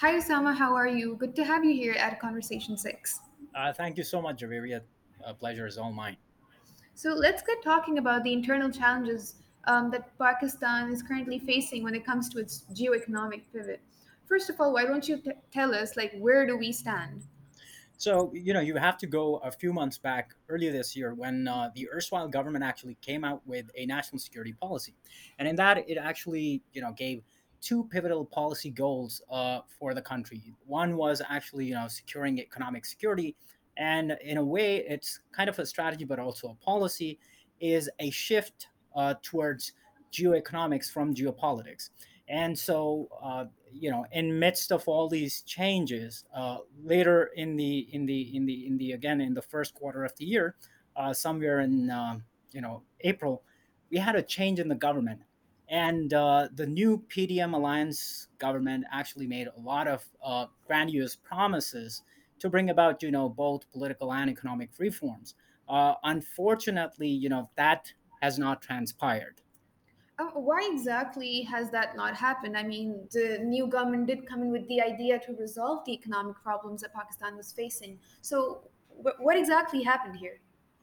Hi, Osama. How are you? Good to have you here at Conversation 6. Uh, thank you so much, Javiria. A pleasure is all mine. So, let's get talking about the internal challenges um, that Pakistan is currently facing when it comes to its geoeconomic pivot. First of all, why don't you t- tell us, like, where do we stand? So, you know, you have to go a few months back earlier this year when uh, the erstwhile government actually came out with a national security policy. And in that, it actually, you know, gave two pivotal policy goals uh, for the country. One was actually, you know, securing economic security. And in a way, it's kind of a strategy, but also a policy, is a shift uh, towards geoeconomics from geopolitics. And so, uh, you know, in midst of all these changes, uh, later in the in the in the in the again in the first quarter of the year, uh, somewhere in um you know April, we had a change in the government, and uh, the new PDM alliance government actually made a lot of uh, grandiose promises to bring about you know both political and economic reforms. Uh, unfortunately, you know that has not transpired. Uh, why exactly has that not happened? I mean, the new government did come in with the idea to resolve the economic problems that Pakistan was facing. So, wh- what exactly happened here?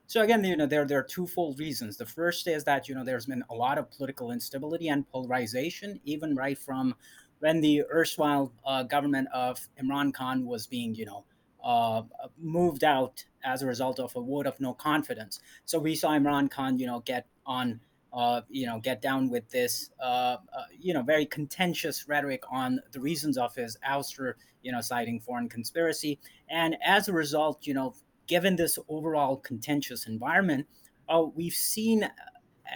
So again, you know, there there are twofold reasons. The first is that you know there's been a lot of political instability and polarization, even right from when the erstwhile uh, government of Imran Khan was being, you know, uh, moved out as a result of a vote of no confidence. So we saw Imran Khan, you know, get on, uh, you know, get down with this, uh, uh, you know, very contentious rhetoric on the reasons of his ouster, you know, citing foreign conspiracy, and as a result, you know, given this overall contentious environment, uh, we've seen uh,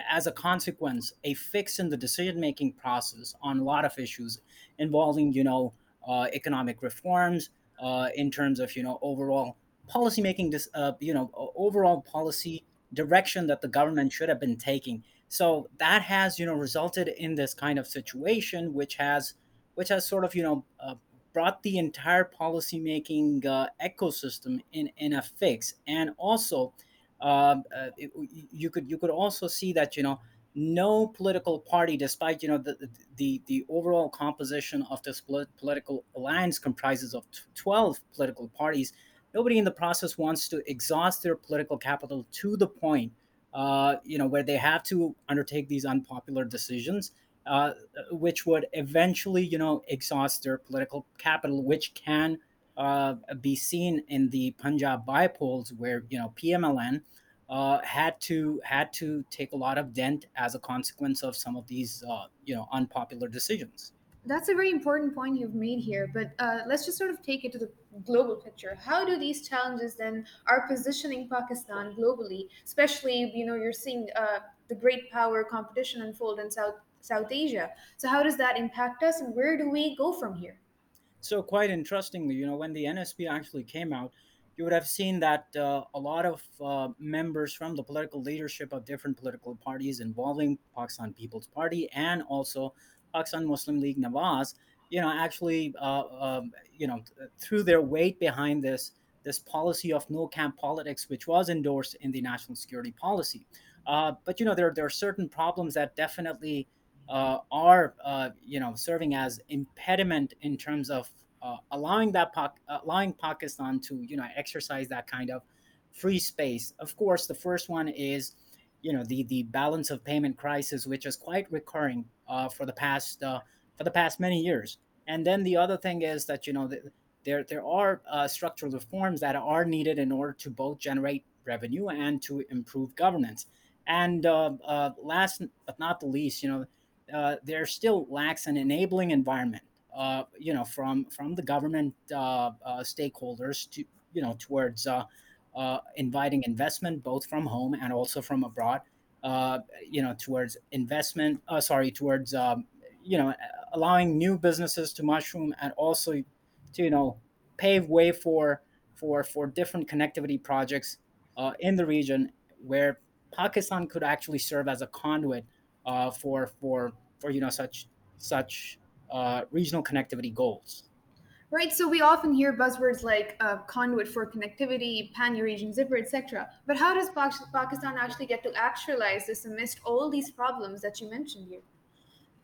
as a consequence a fix in the decision making process on a lot of issues involving you know uh, economic reforms uh, in terms of you know overall policy making this uh, you know overall policy direction that the government should have been taking. So that has you know resulted in this kind of situation which has which has sort of you know uh, brought the entire policymaking uh, ecosystem in in a fix. And also um, uh, it, you could you could also see that you know no political party despite you know the the, the overall composition of this polit- political alliance comprises of t- 12 political parties nobody in the process wants to exhaust their political capital to the point uh, you know where they have to undertake these unpopular decisions uh, which would eventually, you know, exhaust their political capital, which can uh, be seen in the Punjab bypolls, where you know PMLN uh, had to had to take a lot of dent as a consequence of some of these, uh, you know, unpopular decisions. That's a very important point you've made here, but uh, let's just sort of take it to the global picture. How do these challenges then are positioning Pakistan globally? Especially, you know, you're seeing the great power competition unfold in South South Asia. So how does that impact us, and where do we go from here? So quite interestingly, you know, when the NSP actually came out, you would have seen that uh, a lot of uh, members from the political leadership of different political parties involving Pakistan People's Party and also Pakistan Muslim League Nawaz, you know, actually, uh, um, you know, th- threw their weight behind this this policy of no camp politics, which was endorsed in the national security policy. Uh, but you know, there there are certain problems that definitely uh, are uh, you know serving as impediment in terms of uh, allowing that Pak- allowing Pakistan to you know exercise that kind of free space. Of course, the first one is you know the the balance of payment crisis, which is quite recurring uh, for the past uh, for the past many years. And then the other thing is that you know the, there there are uh, structural reforms that are needed in order to both generate revenue and to improve governance. And uh, uh, last but not the least, you know, uh, there still lacks an enabling environment, uh, you know, from from the government uh, stakeholders to you know towards inviting investment both from home and also from abroad. You know, towards investment. Sorry, towards um, you know allowing new businesses to mushroom and also to you know pave way for for for different connectivity projects uh, in the region where Pakistan could actually serve as a conduit uh, for for for you know such such uh, regional connectivity goals. Right, so we often hear buzzwords like uh, conduit for connectivity, pan-Eurasian zipper, etc. But how does Pakistan actually get to actualize this amidst all these problems that you mentioned here?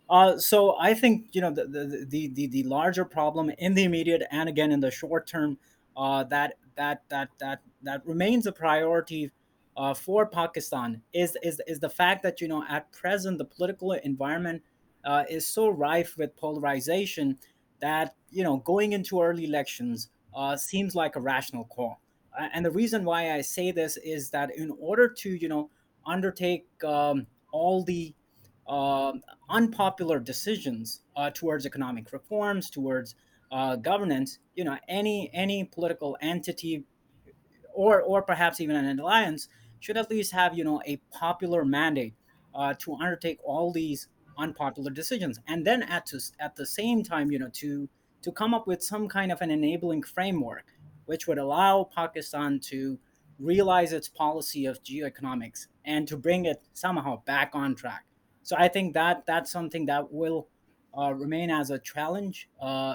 Uh, so I think you know the, the the the larger problem in the immediate and again in the short term uh, that that that that that remains a priority uh, for Pakistan is is is the fact that you know at present the political environment uh, is so rife with polarization that you know going into early elections uh, seems like a rational call. And the reason why I say this is that in order to you know undertake um, all the unpopular decisions uh, towards economic reforms, towards uh, governance, you know, any any political entity or or perhaps even an alliance should at least have you know a popular mandate uh, to undertake all these unpopular decisions, and then at to, at the same time, you know, to to come up with some kind of an enabling framework which would allow Pakistan to realize its policy of geoeconomics and to bring it somehow back on track. So I think that that's something that will uh, remain as a challenge uh,